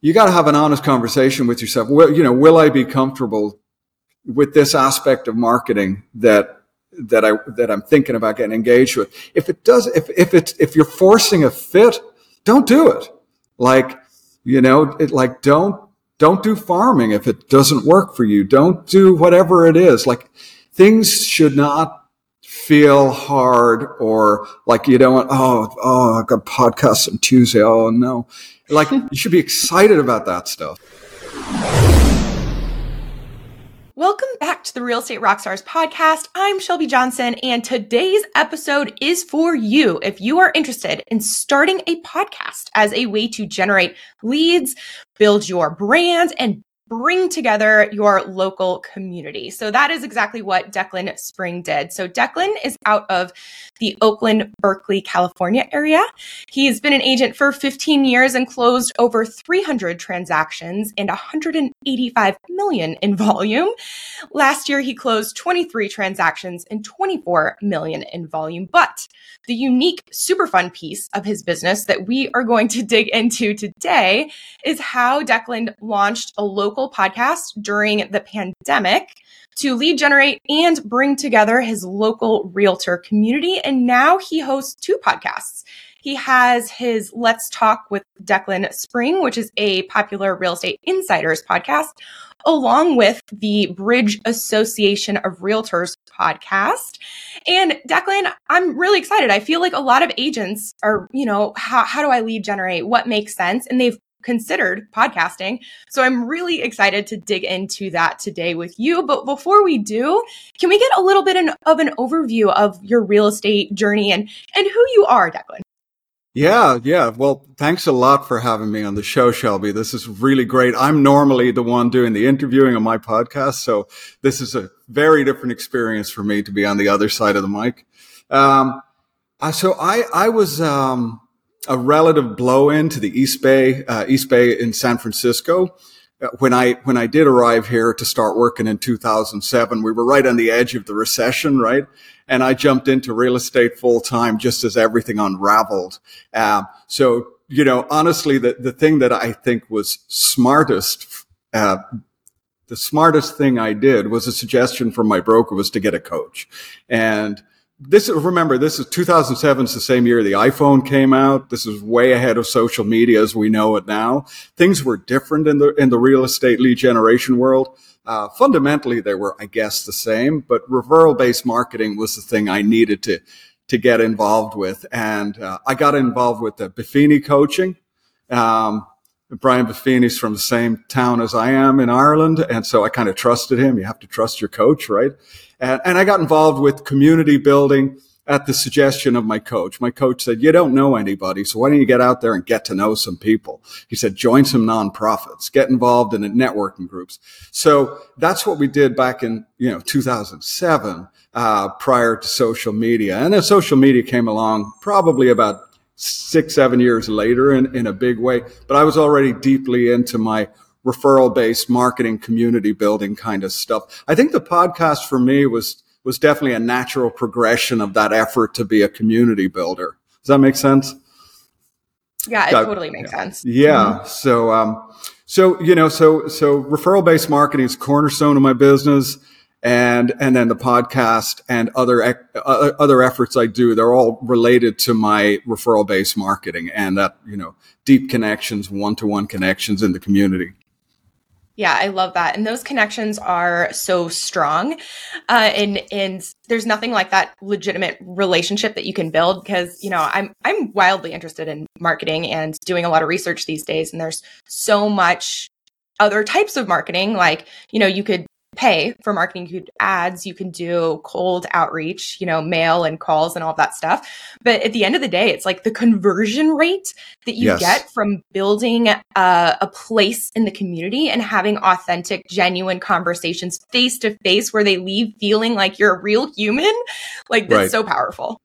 you got to have an honest conversation with yourself. Well, you know, will I be comfortable with this aspect of marketing that that I that I'm thinking about getting engaged with? If it does, if if it's if you're forcing a fit, don't do it. Like you know, it, like don't don't do farming if it doesn't work for you. Don't do whatever it is. Like things should not feel hard or like you don't oh, oh, I've got podcasts on Tuesday. Oh no. Like you should be excited about that stuff. Welcome back to the Real Estate Rockstars podcast. I'm Shelby Johnson, and today's episode is for you if you are interested in starting a podcast as a way to generate leads, build your brand, and bring together your local community. So that is exactly what Declan Spring did. So Declan is out of the Oakland, Berkeley, California area. He's been an agent for 15 years and closed over 300 transactions and 185 million in volume. Last year, he closed 23 transactions and 24 million in volume. But the unique super fun piece of his business that we are going to dig into today is how Declan launched a local local podcast during the pandemic to lead generate and bring together his local realtor community. And now he hosts two podcasts. He has his Let's Talk with Declan Spring, which is a popular real estate insiders podcast, along with the Bridge Association of Realtors podcast. And Declan, I'm really excited. I feel like a lot of agents are, you know, how, how do I lead generate? What makes sense? And they've considered podcasting. So I'm really excited to dig into that today with you. But before we do, can we get a little bit of an overview of your real estate journey and, and who you are, Declan? Yeah, yeah. Well, thanks a lot for having me on the show, Shelby. This is really great. I'm normally the one doing the interviewing on my podcast. So this is a very different experience for me to be on the other side of the mic. Um, so I, I was, um, a relative blow in to the East Bay, uh, East Bay in San Francisco. When I, when I did arrive here to start working in 2007, we were right on the edge of the recession, right? And I jumped into real estate full time just as everything unraveled. Uh, so, you know, honestly, the, the thing that I think was smartest, uh, the smartest thing I did was a suggestion from my broker was to get a coach. And this remember this is 2007 is the same year the iphone came out this is way ahead of social media as we know it now things were different in the in the real estate lead generation world uh, fundamentally they were i guess the same but referral based marketing was the thing i needed to to get involved with and uh, i got involved with the buffini coaching um, Brian Buffini's from the same town as I am in Ireland. And so I kind of trusted him. You have to trust your coach, right? And, and I got involved with community building at the suggestion of my coach. My coach said, you don't know anybody. So why don't you get out there and get to know some people? He said, join some nonprofits, get involved in networking groups. So that's what we did back in, you know, 2007, uh, prior to social media. And then social media came along probably about six, seven years later in, in a big way. But I was already deeply into my referral based marketing, community building kind of stuff. I think the podcast for me was, was definitely a natural progression of that effort to be a community builder. Does that make sense? Yeah, it totally makes sense. Yeah. Mm-hmm. So, um, so, you know, so, so referral based marketing is cornerstone of my business and, and then the podcast and other, uh, other efforts I do, they're all related to my referral based marketing and that, you know, deep connections, one to one connections in the community. Yeah, I love that. And those connections are so strong. Uh, and and there's nothing like that legitimate relationship that you can build because, you know, I'm I'm wildly interested in marketing and doing a lot of research these days. And there's so much other types of marketing. Like, you know, you could pay for marketing. You could ads, you can do cold outreach, you know, mail and calls and all of that stuff. But at the end of the day, it's like the conversion rate that you yes. get from building a, a place in the community and having authentic, genuine conversations face to face where they leave feeling like you're a real human. Like that's right. so powerful.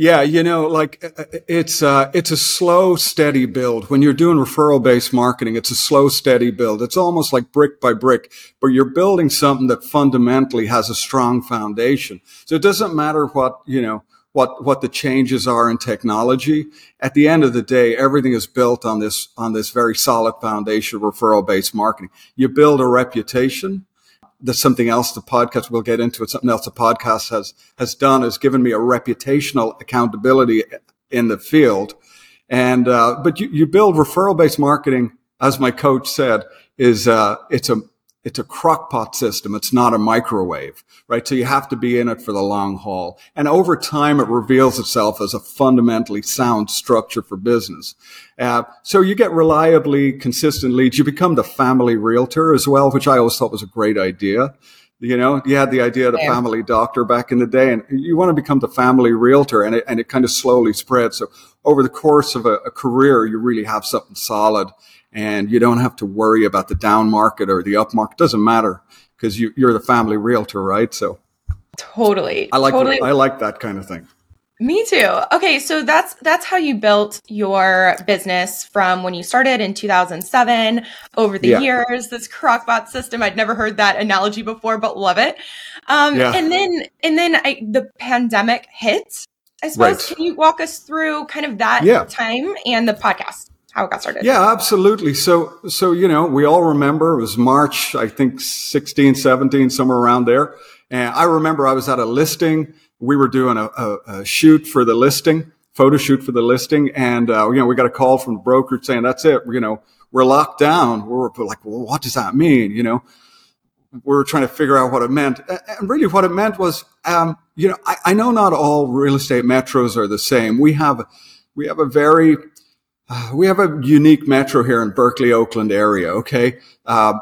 Yeah, you know, like uh, uh, it's uh, it's a slow, steady build. When you're doing referral based marketing, it's a slow, steady build. It's almost like brick by brick, but you're building something that fundamentally has a strong foundation. So it doesn't matter what you know what what the changes are in technology. At the end of the day, everything is built on this on this very solid foundation of referral based marketing. You build a reputation. That's something else the podcast we'll get into it. Something else the podcast has has done is given me a reputational accountability in the field. And uh, but you, you build referral based marketing, as my coach said, is uh, it's a it's a crockpot system. It's not a microwave, right? So you have to be in it for the long haul. And over time, it reveals itself as a fundamentally sound structure for business. Uh, so you get reliably consistent leads. You become the family realtor as well, which I always thought was a great idea. You know, you had the idea of the yeah. family doctor back in the day and you want to become the family realtor and it, and it kind of slowly spreads. So over the course of a, a career, you really have something solid and you don't have to worry about the down market or the up market. Doesn't matter because you, are the family realtor, right? So totally, I like totally. I like that kind of thing. Me too. Okay, so that's that's how you built your business from when you started in 2007 over the yeah. years. This crockpot system, I'd never heard that analogy before, but love it. Um, yeah. And then and then I, the pandemic hit. I suppose. Right. Can you walk us through kind of that yeah. time and the podcast? How it got started. Yeah, absolutely. So, so, you know, we all remember it was March, I think 16, 17, somewhere around there. And I remember I was at a listing. We were doing a, a, a shoot for the listing, photo shoot for the listing. And, uh, you know, we got a call from the broker saying, that's it. You know, we're locked down. We're like, well, what does that mean? You know, we are trying to figure out what it meant. And really what it meant was, um, you know, I, I know not all real estate metros are the same. We have, we have a very, we have a unique metro here in Berkeley, Oakland area. Okay. Uh,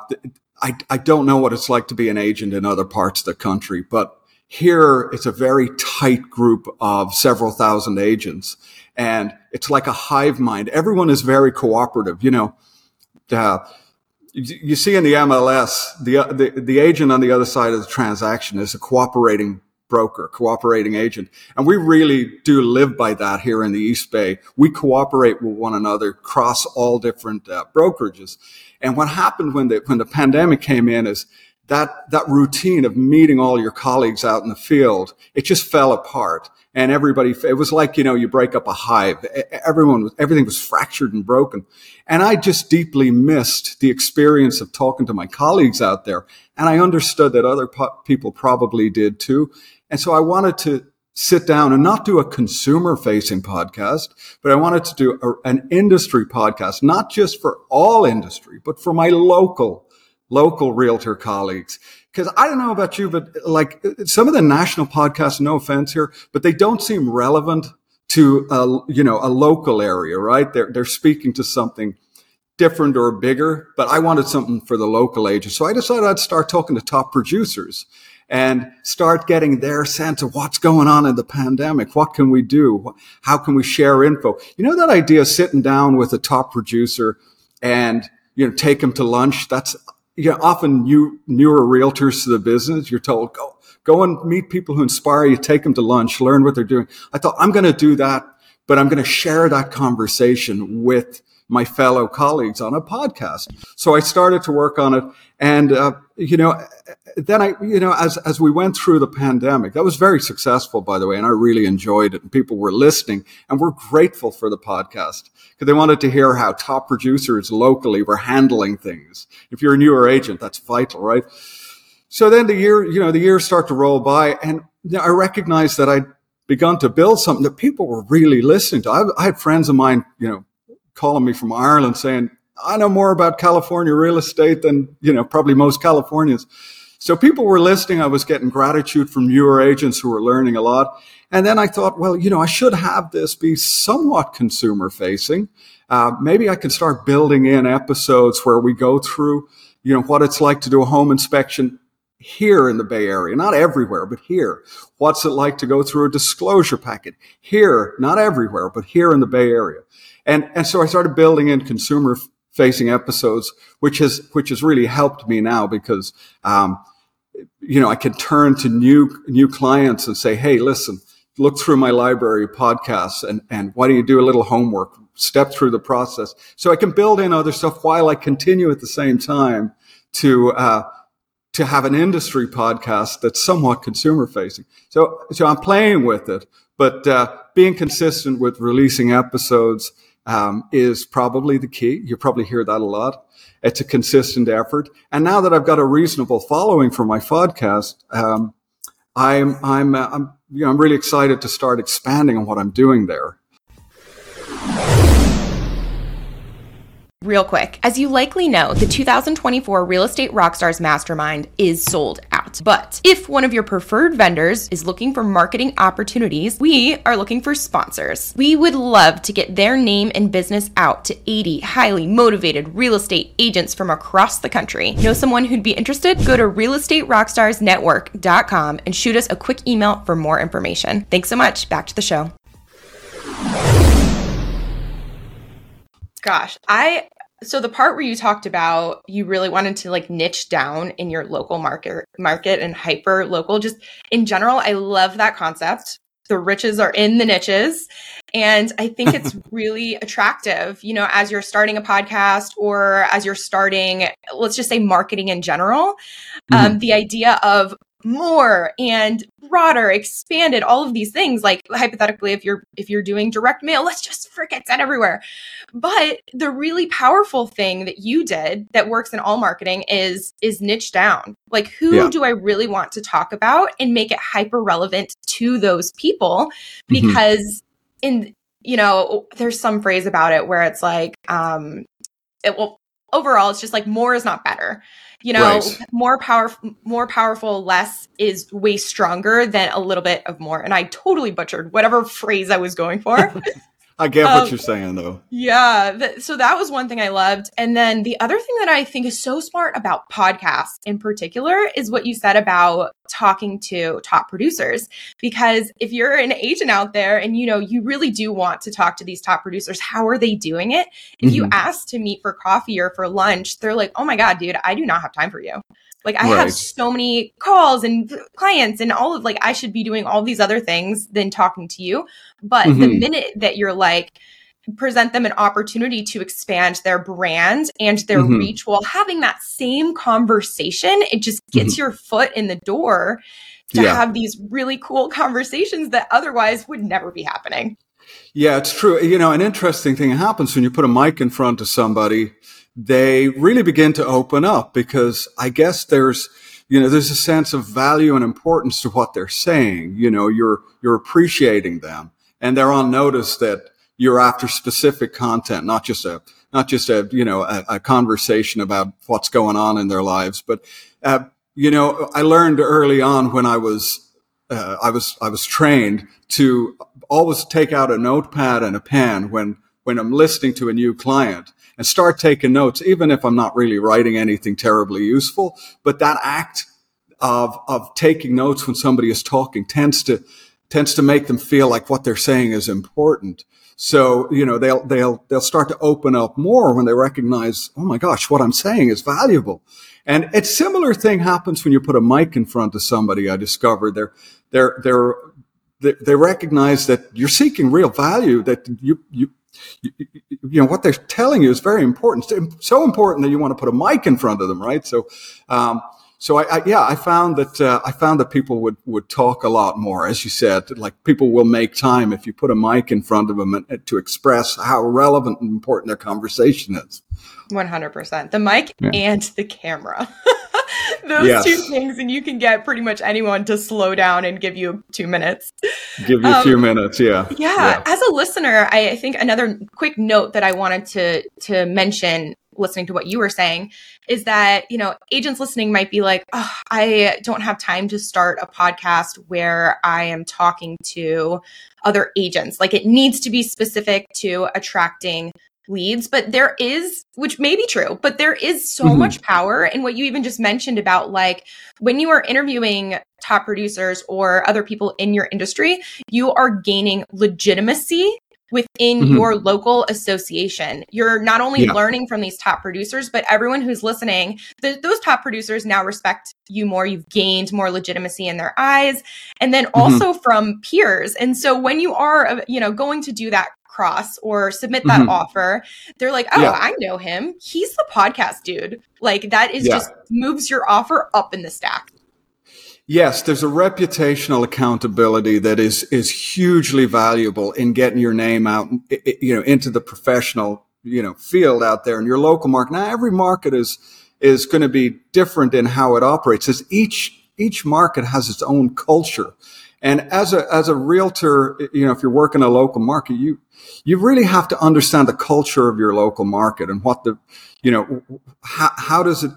I, I don't know what it's like to be an agent in other parts of the country, but here it's a very tight group of several thousand agents and it's like a hive mind. Everyone is very cooperative. You know, uh, you, see in the MLS, the, the, the agent on the other side of the transaction is a cooperating broker, cooperating agent. And we really do live by that here in the East Bay. We cooperate with one another across all different uh, brokerages. And what happened when the, when the pandemic came in is that, that routine of meeting all your colleagues out in the field, it just fell apart. And everybody, it was like, you know, you break up a hive. Everyone, everything was fractured and broken. And I just deeply missed the experience of talking to my colleagues out there. And I understood that other po- people probably did too. And so I wanted to sit down and not do a consumer facing podcast, but I wanted to do a, an industry podcast, not just for all industry, but for my local, local realtor colleagues. Cause I don't know about you, but like some of the national podcasts, no offense here, but they don't seem relevant to a, you know, a local area, right? They're, they're speaking to something different or bigger, but I wanted something for the local agents. So I decided I'd start talking to top producers and start getting their sense of what's going on in the pandemic. What can we do? How can we share info? You know, that idea of sitting down with a top producer and, you know, take them to lunch. That's, you know, often you newer realtors to the business, you're told, go, go and meet people who inspire you, take them to lunch, learn what they're doing. I thought I'm going to do that, but I'm going to share that conversation with my fellow colleagues on a podcast. So I started to work on it. And, uh, you know, then I, you know, as, as we went through the pandemic, that was very successful, by the way, and I really enjoyed it. And people were listening and we're grateful for the podcast because they wanted to hear how top producers locally were handling things. If you're a newer agent, that's vital, right? So then the year, you know, the years start to roll by and I recognized that I'd begun to build something that people were really listening to. I, I had friends of mine, you know, calling me from Ireland saying, I know more about California real estate than, you know, probably most Californians. So people were listening. I was getting gratitude from newer agents who were learning a lot. And then I thought, well, you know, I should have this be somewhat consumer facing. Uh, maybe I can start building in episodes where we go through, you know, what it's like to do a home inspection here in the Bay Area, not everywhere, but here. What's it like to go through a disclosure packet here, not everywhere, but here in the Bay Area. And, and so I started building in consumer facing episodes, which has, which has really helped me now because, um, you know, I can turn to new, new clients and say, Hey, listen, look through my library podcasts and, and why don't you do a little homework, step through the process. So I can build in other stuff while I continue at the same time to, uh, to have an industry podcast that's somewhat consumer facing. So, so I'm playing with it, But uh, being consistent with releasing episodes um, is probably the key. You probably hear that a lot. It's a consistent effort. And now that I've got a reasonable following for my podcast, um, I'm I'm uh, I'm you know I'm really excited to start expanding on what I'm doing there. Real quick, as you likely know, the 2024 Real Estate Rockstars Mastermind is sold out. But if one of your preferred vendors is looking for marketing opportunities, we are looking for sponsors. We would love to get their name and business out to 80 highly motivated real estate agents from across the country. Know someone who'd be interested? Go to realestaterockstarsnetwork.com and shoot us a quick email for more information. Thanks so much. Back to the show. Gosh, I so the part where you talked about you really wanted to like niche down in your local market market and hyper local just in general I love that concept. The riches are in the niches and I think it's really attractive, you know, as you're starting a podcast or as you're starting let's just say marketing in general. Um, mm-hmm. Um, the idea of more and broader expanded all of these things like hypothetically if you're if you're doing direct mail let's just freaking send everywhere but the really powerful thing that you did that works in all marketing is is niche down like who yeah. do i really want to talk about and make it hyper relevant to those people mm-hmm. because mm-hmm. in you know there's some phrase about it where it's like um it will overall it's just like more is not better you know right. more power more powerful less is way stronger than a little bit of more and i totally butchered whatever phrase i was going for I get um, what you're saying, though. Yeah. Th- so that was one thing I loved. And then the other thing that I think is so smart about podcasts in particular is what you said about talking to top producers. Because if you're an agent out there and you know, you really do want to talk to these top producers, how are they doing it? If mm-hmm. you ask to meet for coffee or for lunch, they're like, oh my God, dude, I do not have time for you. Like I right. have so many calls and clients and all of like I should be doing all these other things than talking to you. But mm-hmm. the minute that you're like present them an opportunity to expand their brand and their mm-hmm. reach while having that same conversation, it just gets mm-hmm. your foot in the door to yeah. have these really cool conversations that otherwise would never be happening. Yeah, it's true. You know, an interesting thing happens when you put a mic in front of somebody they really begin to open up because I guess there's, you know, there's a sense of value and importance to what they're saying. You know, you're, you're appreciating them and they're on notice that you're after specific content, not just a, not just a, you know, a, a conversation about what's going on in their lives. But, uh, you know, I learned early on when I was, uh, I was, I was trained to always take out a notepad and a pen when, when I'm listening to a new client and start taking notes, even if I'm not really writing anything terribly useful. But that act of, of taking notes when somebody is talking tends to, tends to make them feel like what they're saying is important. So, you know, they'll, they'll, they'll start to open up more when they recognize, oh my gosh, what I'm saying is valuable. And a similar thing happens when you put a mic in front of somebody. I discovered they're, they're, they're, they, they recognize that you're seeking real value, that you, you, you, you, know what they're telling you is very important. So important that you want to put a mic in front of them right? So um, so I, I, yeah i found that uh, i found that people would would talk a lot more as you said. Like people will make time if you put a mic in front of them and, to express how relevant and important their conversation is. 100% the mic yeah. and the camera those yes. two things and you can get pretty much anyone to slow down and give you two minutes give you um, a few minutes yeah. yeah. yeah as a listener I, I think another quick note that i wanted to to mention listening to what you were saying is that you know agents listening might be like oh, i don't have time to start a podcast where i am talking to other agents like it needs to be specific to attracting leads, but there is, which may be true, but there is so mm-hmm. much power in what you even just mentioned about like when you are interviewing top producers or other people in your industry, you are gaining legitimacy within mm-hmm. your local association. You're not only yeah. learning from these top producers, but everyone who's listening, th- those top producers now respect you more. You've gained more legitimacy in their eyes. And then mm-hmm. also mm-hmm. from peers. And so when you are, uh, you know, going to do that cross or submit that mm-hmm. offer, they're like, oh, yeah. I know him. He's the podcast dude. Like that is yeah. just moves your offer up in the stack. Yes, there's a reputational accountability that is is hugely valuable in getting your name out, you know, into the professional, you know, field out there in your local market. Now, every market is is going to be different in how it operates. As each each market has its own culture, and as a as a realtor, you know, if you're working a local market, you you really have to understand the culture of your local market and what the, you know, how, how does it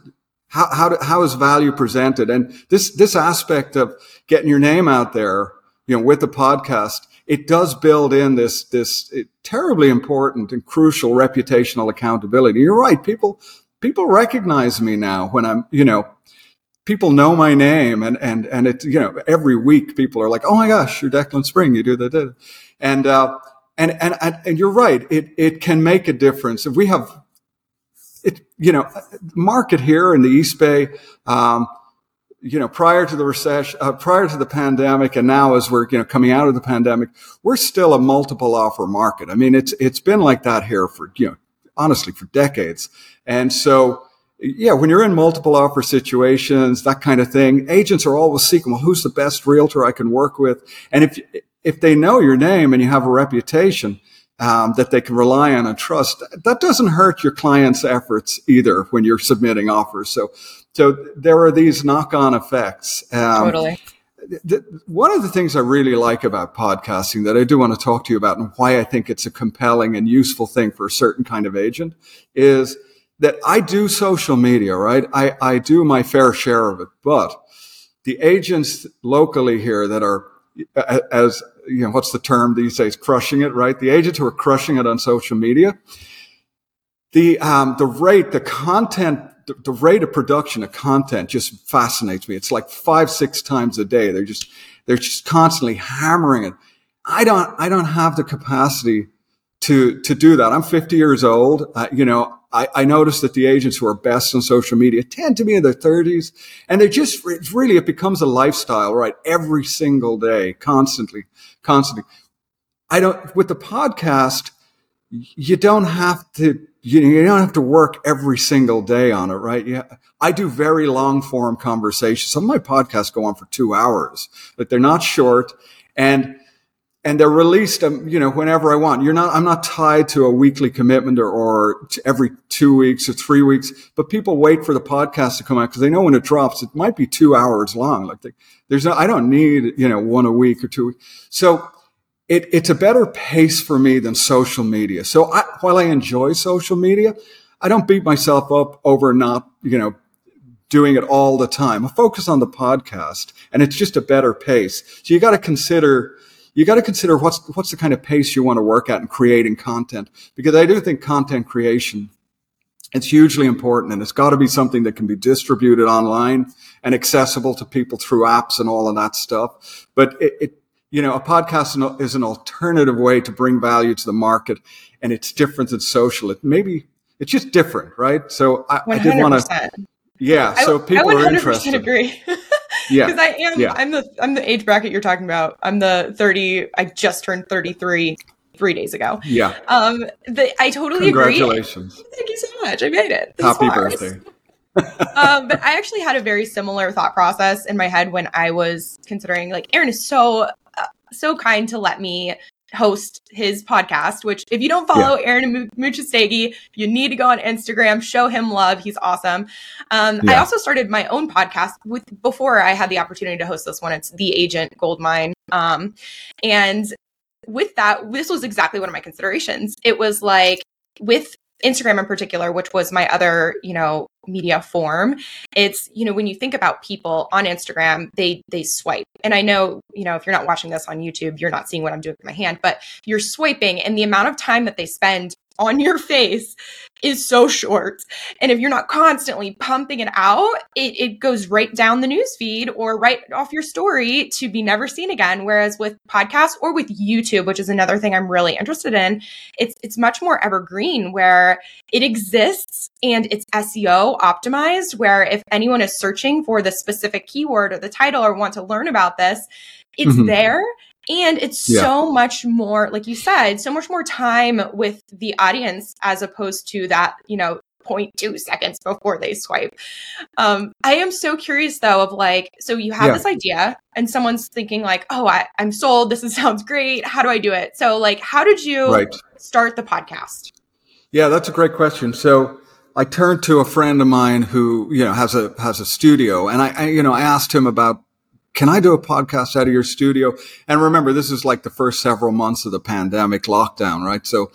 how, how, how is value presented? And this, this aspect of getting your name out there, you know, with the podcast, it does build in this, this terribly important and crucial reputational accountability. You're right. People, people recognize me now when I'm, you know, people know my name and, and, and it, you know, every week people are like, Oh my gosh, you're Declan Spring. You do that. And, uh, and, and, and you're right. It, it can make a difference. If we have it, you know, market here in the East Bay, um, you know, prior to the recession, uh, prior to the pandemic, and now as we're you know coming out of the pandemic, we're still a multiple offer market. I mean, it's it's been like that here for you know, honestly, for decades. And so, yeah, when you're in multiple offer situations, that kind of thing, agents are always seeking, well, who's the best realtor I can work with? And if if they know your name and you have a reputation, um, that they can rely on and trust. That doesn't hurt your client's efforts either when you're submitting offers. So, so there are these knock-on effects. Um, totally. Th- one of the things I really like about podcasting that I do want to talk to you about and why I think it's a compelling and useful thing for a certain kind of agent is that I do social media, right? I, I do my fair share of it, but the agents locally here that are as you know, what's the term these days? Crushing it, right? The agents who are crushing it on social media. The, um, the rate, the content, the, the rate of production of content just fascinates me. It's like five, six times a day. They're just, they're just constantly hammering it. I don't, I don't have the capacity to, to do that. I'm 50 years old. Uh, you know, I, I noticed that the agents who are best on social media tend to be in their 30s and they just, really, it becomes a lifestyle, right? Every single day, constantly, constantly. I don't, with the podcast, you don't have to, you, you don't have to work every single day on it, right? Yeah. I do very long form conversations. Some of my podcasts go on for two hours, but they're not short. And and they're released, um, you know, whenever I want. You're not, I'm not tied to a weekly commitment or, or every two weeks or three weeks, but people wait for the podcast to come out because they know when it drops, it might be two hours long. Like they, there's no, I don't need, you know, one a week or two. So it, it's a better pace for me than social media. So I, while I enjoy social media, I don't beat myself up over not, you know, doing it all the time. I focus on the podcast and it's just a better pace. So you got to consider, you got to consider what's what's the kind of pace you want to work at in creating content because I do think content creation it's hugely important and it's got to be something that can be distributed online and accessible to people through apps and all of that stuff. But it, it you know, a podcast is an alternative way to bring value to the market and it's different than social. It maybe it's just different, right? So I, I did want to, yeah. So people I, I are interested. Agree. Yeah. Because I am yeah. I'm the I'm the age bracket you're talking about. I'm the 30 I just turned 33 three days ago. Yeah. Um the, I totally Congratulations. agree. Thank you so much. I made it. This Happy birthday. um, but I actually had a very similar thought process in my head when I was considering like Aaron is so uh, so kind to let me host his podcast, which if you don't follow yeah. Aaron Amuchastegui, you need to go on Instagram, show him love. He's awesome. Um, yeah. I also started my own podcast with before I had the opportunity to host this one. It's The Agent Goldmine. Um, and with that, this was exactly one of my considerations. It was like with Instagram in particular, which was my other, you know, media form. It's, you know, when you think about people on Instagram, they they swipe. And I know, you know, if you're not watching this on YouTube, you're not seeing what I'm doing with my hand, but you're swiping and the amount of time that they spend on your face is so short. And if you're not constantly pumping it out, it, it goes right down the news feed or right off your story to be never seen again. Whereas with podcasts or with YouTube, which is another thing I'm really interested in, it's it's much more evergreen where it exists and it's SEO optimized, where if anyone is searching for the specific keyword or the title or want to learn about this, it's mm-hmm. there and it's yeah. so much more, like you said, so much more time with the audience as opposed to that, you know, 0.2 seconds before they swipe. Um, I am so curious though of like, so you have yeah. this idea and someone's thinking like, oh, I, am sold. This is, sounds great. How do I do it? So like, how did you right. start the podcast? Yeah, that's a great question. So I turned to a friend of mine who, you know, has a, has a studio and I, I you know, I asked him about can I do a podcast out of your studio? And remember, this is like the first several months of the pandemic lockdown, right? So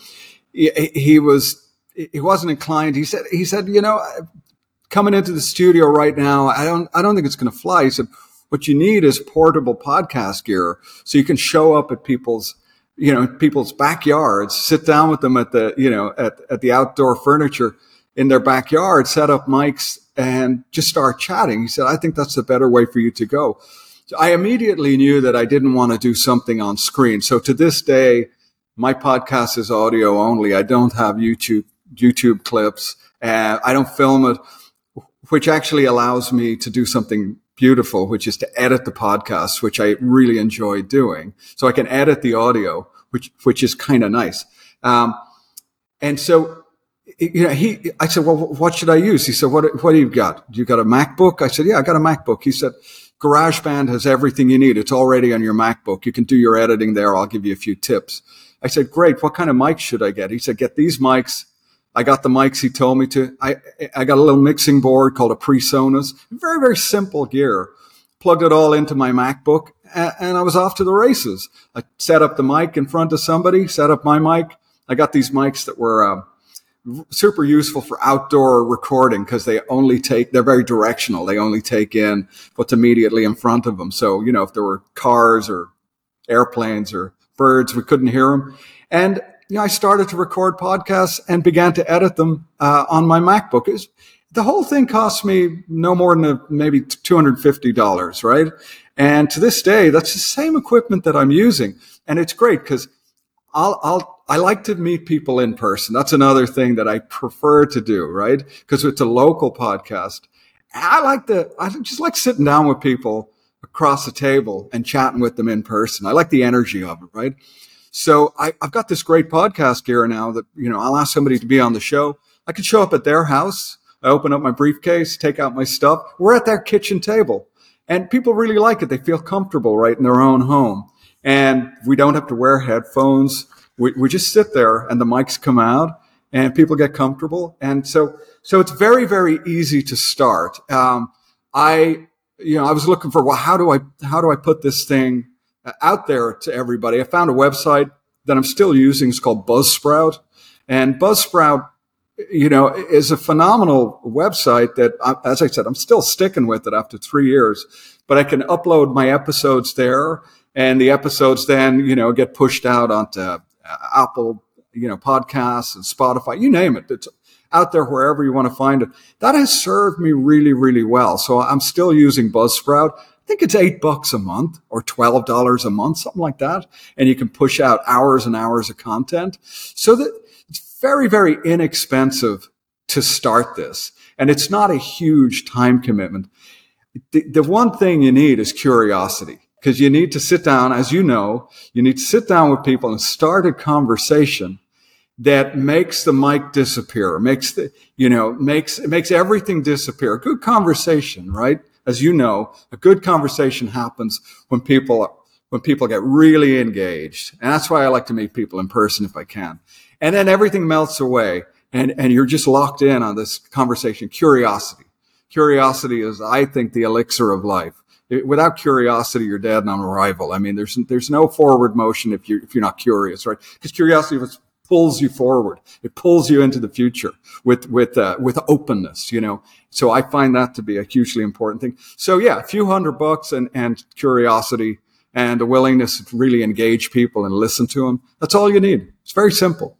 he, was, he wasn't inclined. He said, he said, you know, coming into the studio right now, I don't, I don't think it's going to fly. He said, what you need is portable podcast gear so you can show up at people's, you know, people's backyards, sit down with them at the, you know, at, at the outdoor furniture in their backyard, set up mics and just start chatting. He said, I think that's the better way for you to go. I immediately knew that I didn't want to do something on screen. So to this day, my podcast is audio only. I don't have YouTube, YouTube clips. and I don't film it, which actually allows me to do something beautiful, which is to edit the podcast, which I really enjoy doing. So I can edit the audio, which, which is kind of nice. Um, and so, you know, he, I said, well, what should I use? He said, what, what do you got? Do you got a MacBook? I said, yeah, I got a MacBook. He said, GarageBand has everything you need. It's already on your MacBook. You can do your editing there. I'll give you a few tips. I said, great. What kind of mics should I get? He said, get these mics. I got the mics he told me to. I, I got a little mixing board called a PreSonus. Very, very simple gear. Plugged it all into my MacBook and, I was off to the races. I set up the mic in front of somebody, set up my mic. I got these mics that were, uh, super useful for outdoor recording because they only take, they're very directional. They only take in what's immediately in front of them. So, you know, if there were cars or airplanes or birds, we couldn't hear them. And, you know, I started to record podcasts and began to edit them uh, on my MacBook. Was, the whole thing cost me no more than a, maybe $250, right? And to this day, that's the same equipment that I'm using. And it's great because I'll, I'll, I like to meet people in person. That's another thing that I prefer to do, right? Because it's a local podcast. I like to, I just like sitting down with people across the table and chatting with them in person. I like the energy of it, right? So I, have got this great podcast gear now that, you know, I'll ask somebody to be on the show. I could show up at their house. I open up my briefcase, take out my stuff. We're at their kitchen table and people really like it. They feel comfortable right in their own home and we don't have to wear headphones. We, we just sit there and the mics come out and people get comfortable. And so, so it's very, very easy to start. Um, I, you know, I was looking for, well, how do I, how do I put this thing out there to everybody? I found a website that I'm still using. It's called Buzzsprout and Buzzsprout, you know, is a phenomenal website that, as I said, I'm still sticking with it after three years, but I can upload my episodes there and the episodes then you know get pushed out onto uh, Uh, Apple you know podcasts and Spotify, you name it. It's out there wherever you want to find it. That has served me really, really well. So I'm still using Buzzsprout. I think it's eight bucks a month or twelve dollars a month, something like that, and you can push out hours and hours of content. So that it's very, very inexpensive to start this, and it's not a huge time commitment. The, the one thing you need is curiosity because you need to sit down, as you know, you need to sit down with people and start a conversation that makes the mic disappear, makes the, you know, makes, it makes everything disappear. Good conversation, right? As you know, a good conversation happens when people, when people get really engaged. And that's why I like to meet people in person if I can. And then everything melts away and, and you're just locked in on this conversation. Curiosity. Curiosity is, I think, the elixir of life without curiosity, you're dead on arrival. I mean, there's there's no forward motion if you if you're not curious, right? Because curiosity pulls you forward. It pulls you into the future with with uh, with openness, you know. So I find that to be a hugely important thing. So yeah, a few hundred bucks and and curiosity and a willingness to really engage people and listen to them. That's all you need. It's very simple.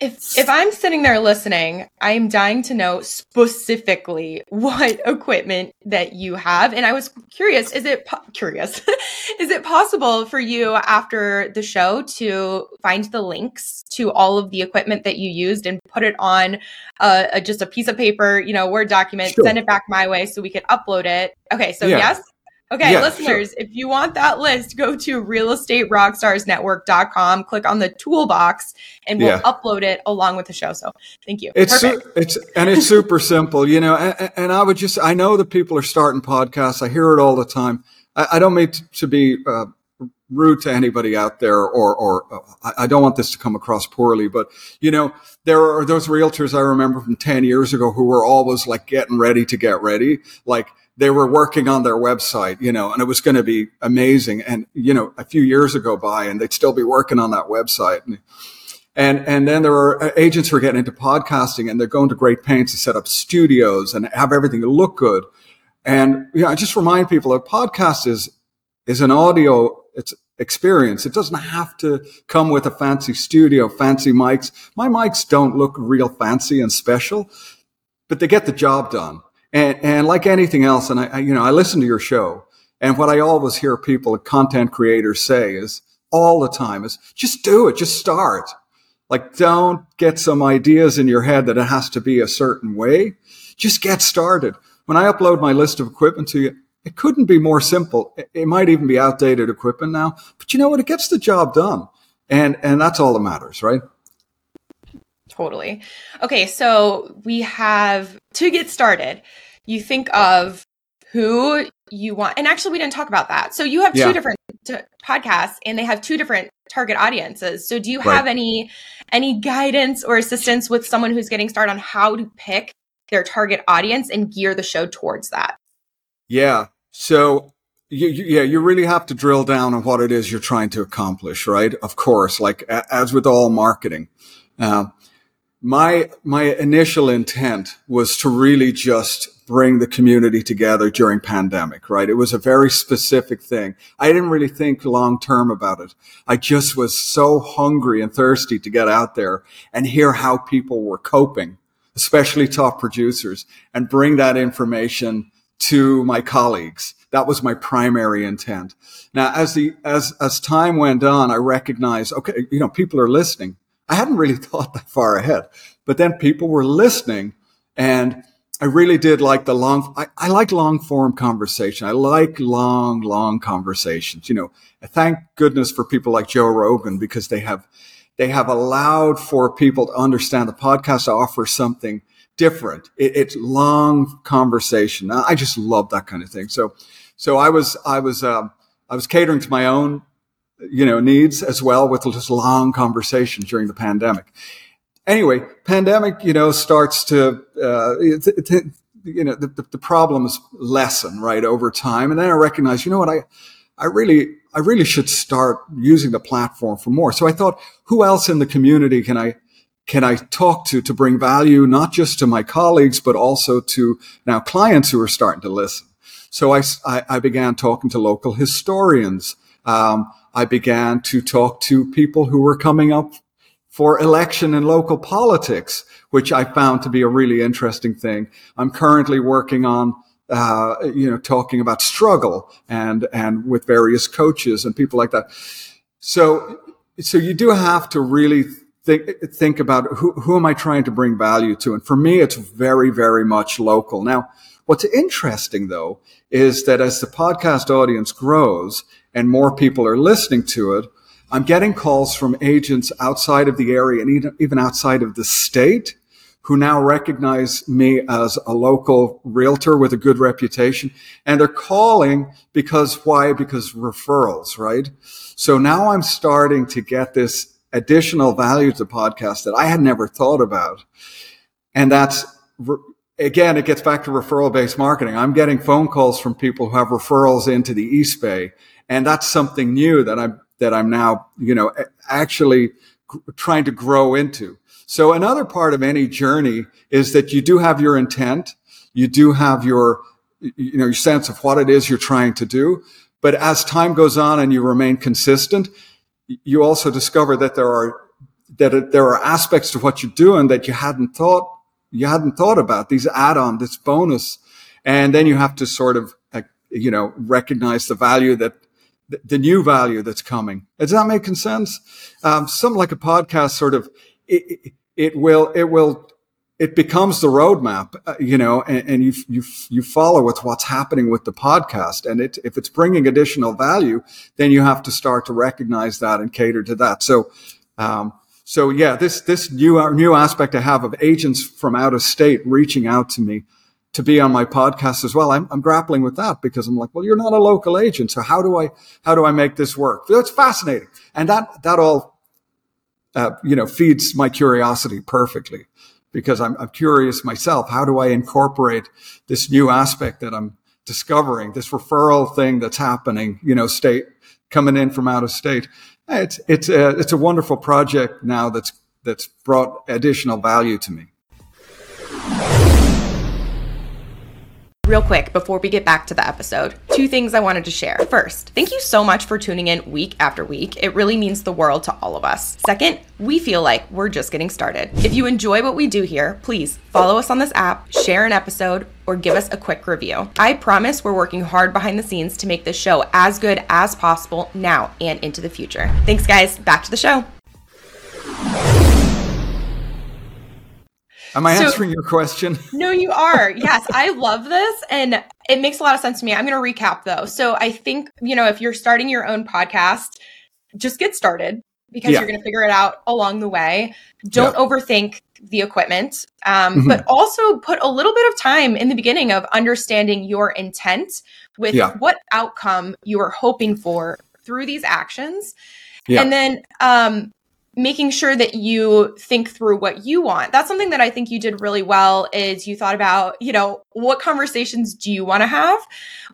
If if I'm sitting there listening, I'm dying to know specifically what equipment that you have, and I was curious. Is it po- curious? is it possible for you after the show to find the links to all of the equipment that you used and put it on a, a just a piece of paper, you know, Word document, sure. send it back my way so we could upload it? Okay, so yeah. yes. Okay, yeah, listeners, sure. if you want that list, go to realestaterockstarsnetwork.com, click on the toolbox, and we'll yeah. upload it along with the show. So thank you. It's su- it's and it's super simple, you know. And, and, I would just I know that people are starting podcasts. I hear it all the time. I, I don't mean to be uh, rude to anybody out there, or or uh, I don't want this to come across poorly, but you know, there are those realtors I remember from ten years ago who were always like getting ready to get ready, like they were working on their website, you know, and it was going to be amazing. And, you know, a few years ago by and they'd still be working on that website. And, and, and then there are uh, agents who are getting into podcasting and they're going to great pains to set up studios and have everything look good. And, you know, I just remind people that podcast is, is an audio, it's experience. It doesn't have to come with a fancy studio, fancy mics. My mics don't look real fancy and special, but they get the job done. And, and like anything else, and I, I, you know, I listen to your show and what I always hear people, content creators say is all the time is just do it. Just start. Like don't get some ideas in your head that it has to be a certain way. Just get started. When I upload my list of equipment to you, it couldn't be more simple. It might even be outdated equipment now, but you know what? It gets the job done. And, and that's all that matters, right? Totally. Okay, so we have to get started. You think of who you want, and actually, we didn't talk about that. So you have two different t- podcasts, and they have two different target audiences. So do you have right. any any guidance or assistance with someone who's getting started on how to pick their target audience and gear the show towards that? Yeah. So you, you, yeah, you really have to drill down on what it is you're trying to accomplish, right? Of course, like as with all marketing, uh, my my initial intent was to really just bring the community together during pandemic right? It was a very specific thing. I didn't really think long term about it. I just was so hungry and thirsty to get out there and hear how people were coping especially top producers and bring that information to my colleagues. That was my primary intent. Now as the as as time went on i recognized okay you know people are listening I hadn't really thought that far ahead, but then people were listening and I really did like the long, I, I like long form conversation. I like long, long conversations. You know, thank goodness for people like Joe Rogan because they have, they have allowed for people to understand the podcast offers something different. It, it's long conversation. I just love that kind of thing. So, so I was, I was, um, I was catering to my own you know, needs as well with just long conversations during the pandemic. Anyway, pandemic, you know, starts to, uh, it, it, you know, the, the problems lessen, right, over time. And then I recognize, you know what, I, I really, I really should start using the platform for more. So I thought, who else in the community can I, can I talk to to bring value, not just to my colleagues, but also to now clients who are starting to listen? So I, I, I began talking to local historians, um, I began to talk to people who were coming up for election in local politics, which I found to be a really interesting thing. I'm currently working on, uh, you know, talking about struggle and, and with various coaches and people like that. So, so you do have to really think, think about who, who am I trying to bring value to? And for me, it's very, very much local. Now, what's interesting though is that as the podcast audience grows and more people are listening to it, I'm getting calls from agents outside of the area and even outside of the state who now recognize me as a local realtor with a good reputation. And they're calling because why? Because referrals, right? So now I'm starting to get this additional value to podcast that I had never thought about. And that's again, it gets back to referral based marketing. I'm getting phone calls from people who have referrals into the East Bay and that's something new that I'm that I'm now you know actually trying to grow into. So another part of any journey is that you do have your intent, you do have your you know your sense of what it is you're trying to do, but as time goes on and you remain consistent, you also discover that there are that there are aspects to what you're doing that you hadn't thought you hadn't thought about these add-on this bonus. And then you have to sort of uh, you know recognize the value that the, new value that's coming. Does that make sense? Um, something like a podcast sort of, it, it, will, it will it becomes the roadmap, uh, you know, and, and, you, you, you follow with what's happening with the podcast. And it, if it's bringing additional value, then you have to start to recognize that and cater to that. So, um, so yeah, this, this new, uh, new aspect I have of agents from out of state reaching out to me to be on my podcast as well. I'm, I'm grappling with that because I'm like, well, you're not a local agent. So how do I, how do I make this work? It's fascinating. And that, that all, uh, you know, feeds my curiosity perfectly because I'm, I'm curious myself. How do I incorporate this new aspect that I'm discovering, this referral thing that's happening, you know, state coming in from out of state? It's, it's a, it's a wonderful project now that's, that's brought additional value to me. Real quick, before we get back to the episode, two things I wanted to share. First, thank you so much for tuning in week after week. It really means the world to all of us. Second, we feel like we're just getting started. If you enjoy what we do here, please follow us on this app, share an episode, or give us a quick review. I promise we're working hard behind the scenes to make this show as good as possible now and into the future. Thanks, guys. Back to the show. Am I so, answering your question? No, you are. Yes, I love this. And it makes a lot of sense to me. I'm going to recap though. So I think, you know, if you're starting your own podcast, just get started because yeah. you're going to figure it out along the way. Don't yeah. overthink the equipment, um, mm-hmm. but also put a little bit of time in the beginning of understanding your intent with yeah. what outcome you are hoping for through these actions. And then um, making sure that you think through what you want. That's something that I think you did really well is you thought about, you know, what conversations do you want to have?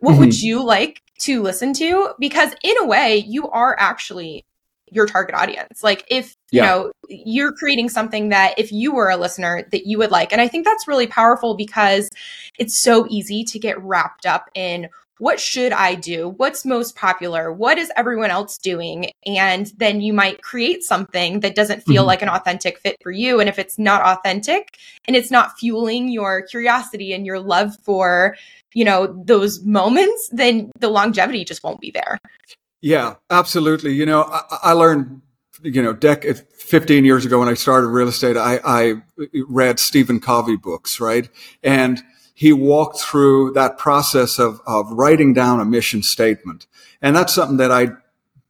What mm-hmm. would you like to listen to? Because in a way, you are actually your target audience. Like if, yeah. you know, you're creating something that if you were a listener that you would like. And I think that's really powerful because it's so easy to get wrapped up in what should I do? What's most popular? What is everyone else doing? And then you might create something that doesn't feel mm-hmm. like an authentic fit for you. And if it's not authentic and it's not fueling your curiosity and your love for, you know, those moments, then the longevity just won't be there. Yeah, absolutely. You know, I, I learned you know, dec- 15 years ago when I started real estate, I, I read Stephen Covey books, right? And he walked through that process of, of writing down a mission statement. And that's something that I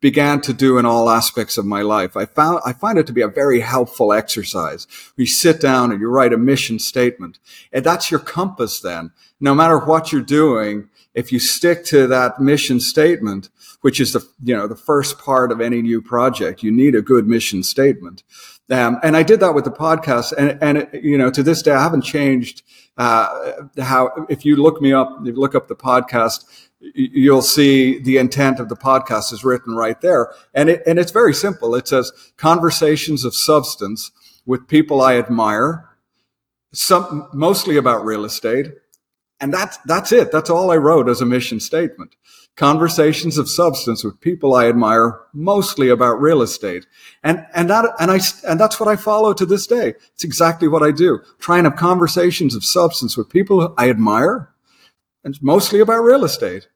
began to do in all aspects of my life. I found, I find it to be a very helpful exercise. You sit down and you write a mission statement and that's your compass then. No matter what you're doing, if you stick to that mission statement, which is the, you know, the first part of any new project, you need a good mission statement. Um, and I did that with the podcast and, and, it, you know, to this day, I haven't changed uh, how if you look me up, you look up the podcast, you'll see the intent of the podcast is written right there, and it and it's very simple. It says conversations of substance with people I admire, some mostly about real estate, and that's that's it. That's all I wrote as a mission statement conversations of substance with people I admire, mostly about real estate. And, and that, and I, and that's what I follow to this day. It's exactly what I do. Try and have conversations of substance with people I admire and mostly about real estate.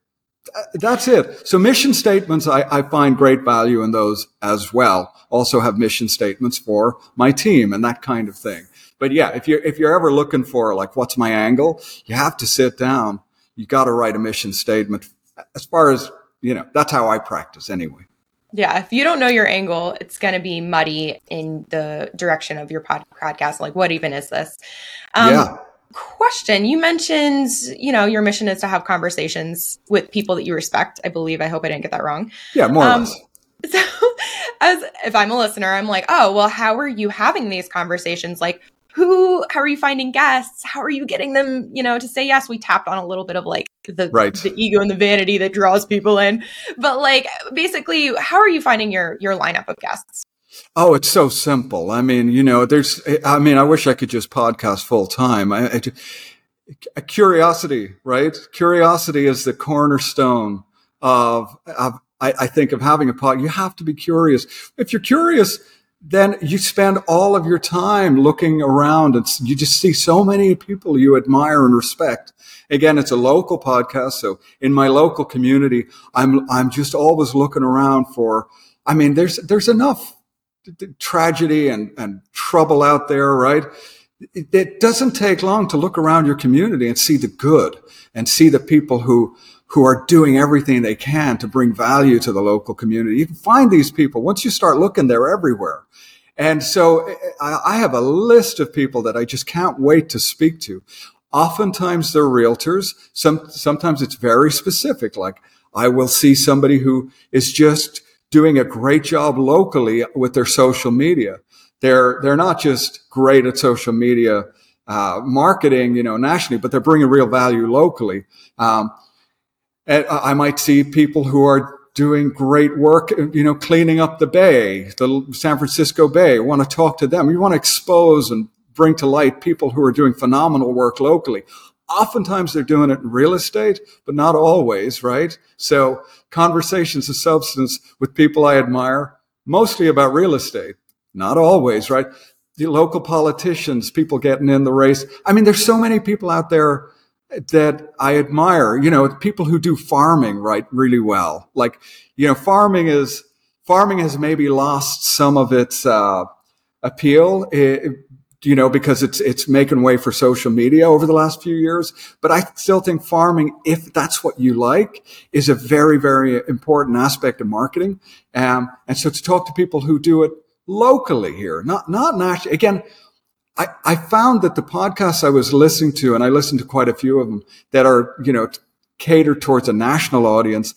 That's it. So mission statements, I, I find great value in those as well. Also have mission statements for my team and that kind of thing. But yeah, if you're, if you're ever looking for like, what's my angle? You have to sit down. You got to write a mission statement as far as, you know, that's how I practice anyway. Yeah, if you don't know your angle, it's going to be muddy in the direction of your pod- podcast. Like, what even is this? Um, yeah. Question: You mentioned, you know, your mission is to have conversations with people that you respect. I believe. I hope I didn't get that wrong. Yeah, more um, or less. So, as if I'm a listener, I'm like, oh, well, how are you having these conversations? Like, who how are you finding guests how are you getting them you know to say yes we tapped on a little bit of like the right. the ego and the vanity that draws people in but like basically how are you finding your your lineup of guests Oh, it's so simple. I mean, you know, there's, I mean, I wish I could just podcast full time. I, I, curiosity, right? Curiosity is the cornerstone of, of I, I think of having a pod. You have to be curious. If you're curious, then you spend all of your time looking around and you just see so many people you admire and respect. Again, it's a local podcast. So in my local community, I'm, I'm just always looking around for, I mean, there's, there's enough tragedy and, and trouble out there, right? it, it doesn't take long to look around your community and see the good and see the people who who are doing everything they can to bring value to the local community. You can find these people once you start looking; they're everywhere. And so I have a list of people that I just can't wait to speak to. Oftentimes they're realtors. Some, sometimes it's very specific. Like I will see somebody who is just doing a great job locally with their social media. They're, they're not just great at social media, uh, marketing, you know, nationally, but they're bringing real value locally. Um, I might see people who are doing great work, you know, cleaning up the bay, the San Francisco Bay. I want to talk to them. You want to expose and bring to light people who are doing phenomenal work locally. Oftentimes they're doing it in real estate, but not always, right? So conversations of substance with people I admire, mostly about real estate, not always, right? The local politicians, people getting in the race. I mean, there's so many people out there that I admire, you know, people who do farming right really well. Like, you know, farming is, farming has maybe lost some of its, uh, appeal, it, eh, you know, because it's, it's making way for social media over the last few years. But I still think farming, if that's what you like, is a very, very important aspect of marketing. Um, and so to talk to people who do it locally here, not, not nationally, again, I, I found that the podcasts I was listening to, and I listened to quite a few of them that are, you know, catered towards a national audience,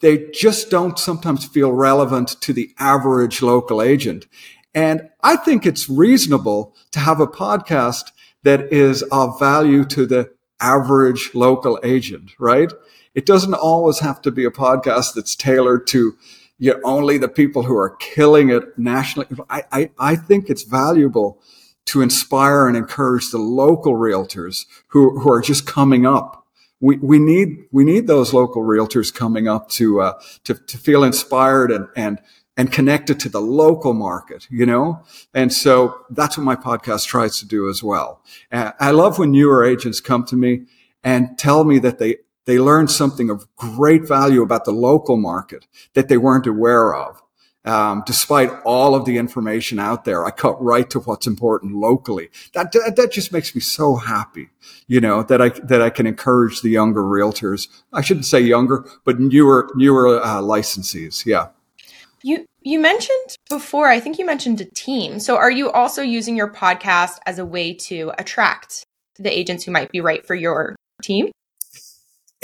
they just don't sometimes feel relevant to the average local agent. And I think it's reasonable to have a podcast that is of value to the average local agent, right? It doesn't always have to be a podcast that's tailored to you know, only the people who are killing it nationally. I, I, I think it's valuable to inspire and encourage the local realtors who, who are just coming up. We, we need, we need those local realtors coming up to, uh, to, to feel inspired and, and, and connected to the local market, you know? And so that's what my podcast tries to do as well. Uh, I love when newer agents come to me and tell me that they, they learned something of great value about the local market that they weren't aware of. Um, despite all of the information out there, I cut right to what's important locally. That, that, that just makes me so happy, you know, that I that I can encourage the younger realtors. I shouldn't say younger, but newer newer uh, licensees. Yeah. You you mentioned before. I think you mentioned a team. So are you also using your podcast as a way to attract the agents who might be right for your team?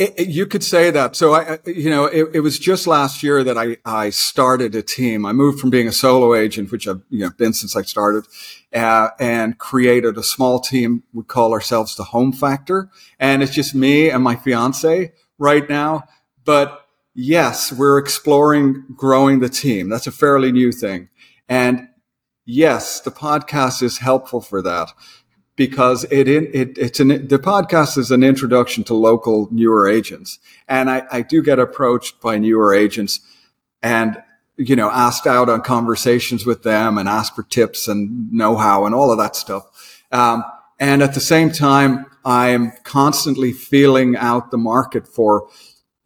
It, it, you could say that. So I, you know, it, it, was just last year that I, I started a team. I moved from being a solo agent, which I've you know, been since I started, uh, and created a small team. We call ourselves the Home Factor, and it's just me and my fiance right now. But yes, we're exploring growing the team. That's a fairly new thing, and yes, the podcast is helpful for that because it, it it's an, the podcast is an introduction to local newer agents. And I, I do get approached by newer agents and, you know, asked out on conversations with them and asked for tips and know-how and all of that stuff. Um, and at the same time, I'm constantly feeling out the market for,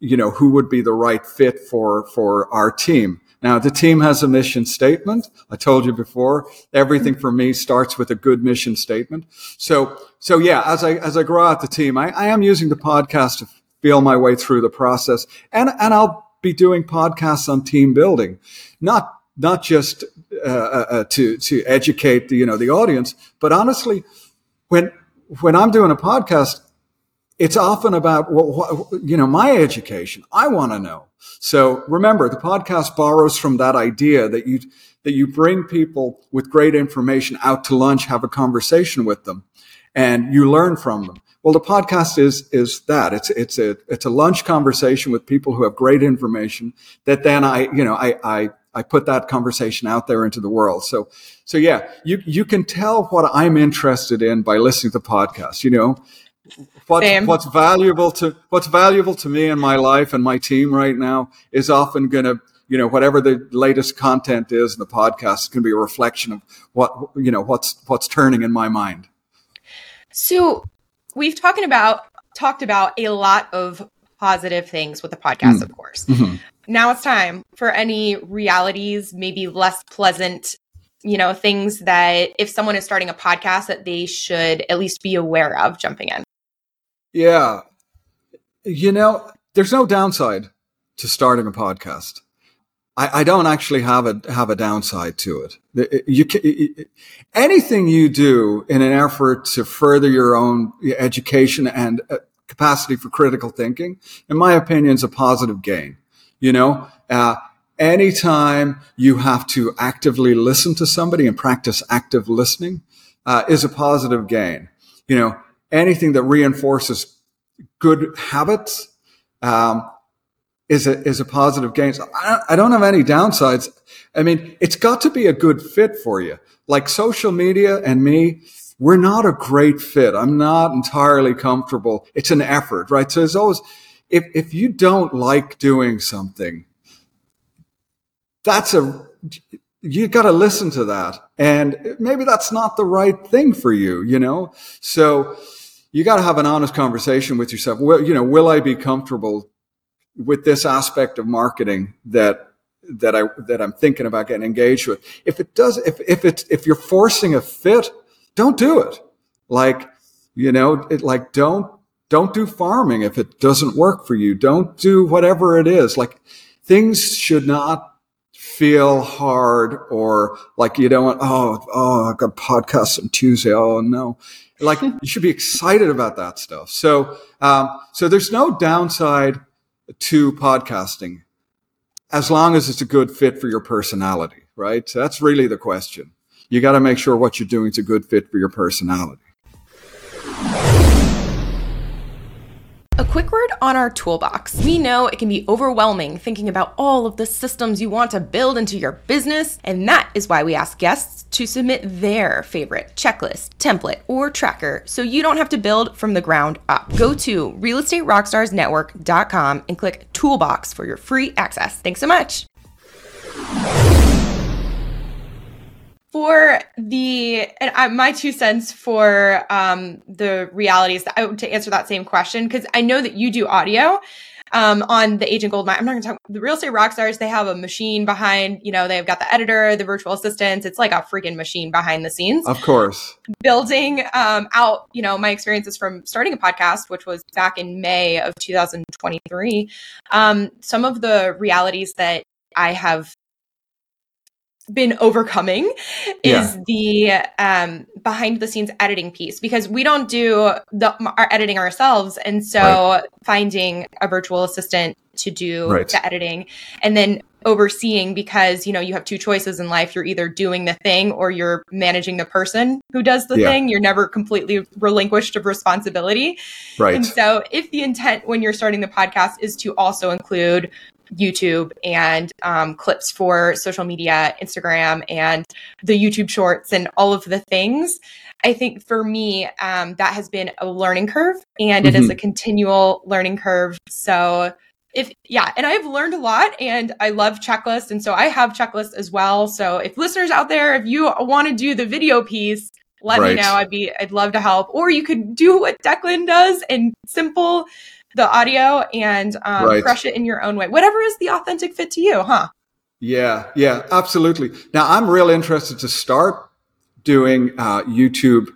you know, who would be the right fit for, for our team. Now, the team has a mission statement. I told you before, everything for me starts with a good mission statement. So, so yeah, as I, as I grow out the team, I, I am using the podcast to feel my way through the process and, and I'll be doing podcasts on team building, not, not just, uh, uh, uh to, to educate the, you know, the audience, but honestly, when, when I'm doing a podcast, it's often about you know my education i want to know so remember the podcast borrows from that idea that you that you bring people with great information out to lunch have a conversation with them and you learn from them well the podcast is is that it's it's a it's a lunch conversation with people who have great information that then i you know i i I put that conversation out there into the world. So, so yeah, you, you can tell what I'm interested in by listening to the podcast. You know, what's, what's valuable to what's valuable to me in my life and my team right now is often going to you know whatever the latest content is in the podcast is going to be a reflection of what you know what's what's turning in my mind so we've talking about talked about a lot of positive things with the podcast mm. of course mm-hmm. now it's time for any realities maybe less pleasant you know, things that if someone is starting a podcast that they should at least be aware of jumping in? Yeah. You know, there's no downside to starting a podcast. I, I don't actually have a have a downside to it. You can, anything you do in an effort to further your own education and uh, capacity for critical thinking, in my opinion, is a positive gain. You know, uh, anytime you have to actively listen to somebody and practice active listening uh, is a positive gain. You know, anything that reinforces good habits um, is a is a positive gain. So I, I don't have any downsides. I mean, it's got to be a good fit for you. Like social media and me, we're not a great fit. I'm not entirely comfortable. It's an effort, right? So there's always if if you don't like doing something, that's a you got to listen to that and maybe that's not the right thing for you you know so you got to have an honest conversation with yourself. Well you know will i be comfortable with this aspect of marketing that that i that i'm thinking about getting engaged with? If it does if if it's if you're forcing a fit don't do it. Like you know it like don't don't do farming if it doesn't work for you. Don't do whatever it is. Like things should not feel hard or like you don't oh, oh, I got podcasts on Tuesday. Oh no. Like you should be excited about that stuff. So, um, so there's no downside to podcasting as long as it's a good fit for your personality, right? So that's really the question. You got to make sure what you're doing is a good fit for your personality. A quick word on our toolbox. We know it can be overwhelming thinking about all of the systems you want to build into your business, and that is why we ask guests to submit their favorite checklist, template, or tracker so you don't have to build from the ground up. Go to realestaterockstarsnetwork.com and click Toolbox for your free access. Thanks so much for the and I, my two cents for um, the realities that, to answer that same question because I know that you do audio um, on the Agent Gold. Mine. I'm not going to talk the real estate rock stars. They have a machine behind. You know, they've got the editor, the virtual assistants. It's like a freaking machine behind the scenes. Of course, building um, out. You know, my experiences from starting a podcast, which was back in May of 2023. Um, some of the realities that I have been overcoming is yeah. the um, behind the scenes editing piece because we don't do the, our editing ourselves and so right. finding a virtual assistant to do right. the editing and then overseeing because you know you have two choices in life you're either doing the thing or you're managing the person who does the yeah. thing you're never completely relinquished of responsibility right and so if the intent when you're starting the podcast is to also include YouTube and um, clips for social media, Instagram, and the YouTube shorts and all of the things. I think for me, um, that has been a learning curve and mm-hmm. it is mm-hmm. a continual learning curve. So, if, yeah, and I've learned a lot and I love checklists. And so I have checklists as well. So, if listeners out there, if you want to do the video piece, let right. me know. I'd be, I'd love to help. Or you could do what Declan does and simple the audio and um, right. crush it in your own way. Whatever is the authentic fit to you, huh? Yeah, yeah, absolutely. Now, I'm real interested to start doing uh, YouTube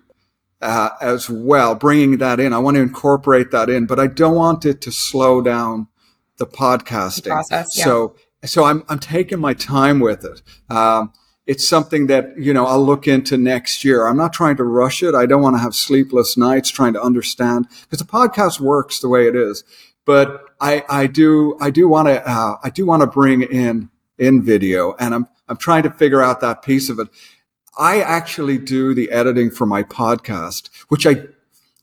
uh, as well, bringing that in. I want to incorporate that in, but I don't want it to slow down the podcasting the process. Yeah. So, so I'm I'm taking my time with it. Um, it's something that, you know, I'll look into next year. I'm not trying to rush it. I don't want to have sleepless nights trying to understand because the podcast works the way it is. But I, I do, I do want to, uh, I do want to bring in, in video and I'm, I'm trying to figure out that piece of it. I actually do the editing for my podcast, which I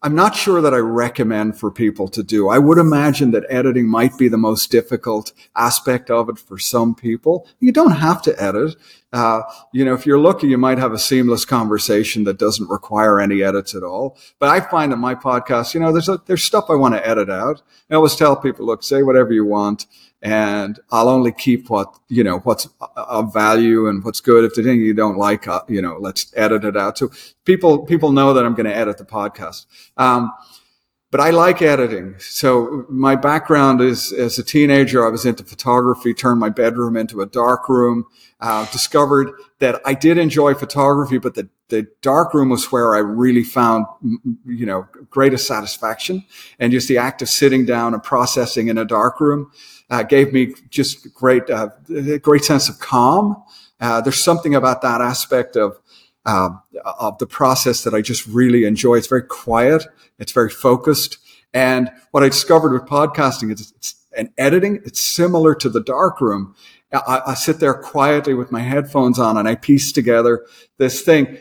I'm not sure that I recommend for people to do. I would imagine that editing might be the most difficult aspect of it for some people. You don't have to edit. Uh, you know, if you're lucky, you might have a seamless conversation that doesn't require any edits at all. But I find that my podcast, you know, there's a, there's stuff I want to edit out. I always tell people, look, say whatever you want and I'll only keep what, you know, what's of value and what's good. If the thing you don't like, uh, you know, let's edit it out. So people, people know that I'm going to edit the podcast. Um, but I like editing. So my background is as a teenager, I was into photography, turned my bedroom into a dark room, uh, discovered that I did enjoy photography, but the, the dark room was where I really found, you know, greatest satisfaction. And just the act of sitting down and processing in a dark room, uh, gave me just great, uh, great sense of calm. Uh, there's something about that aspect of, um, of the process that I just really enjoy. It's very quiet. It's very focused. And what I discovered with podcasting is it's, and editing, it's similar to the dark room. I, I sit there quietly with my headphones on and I piece together this thing.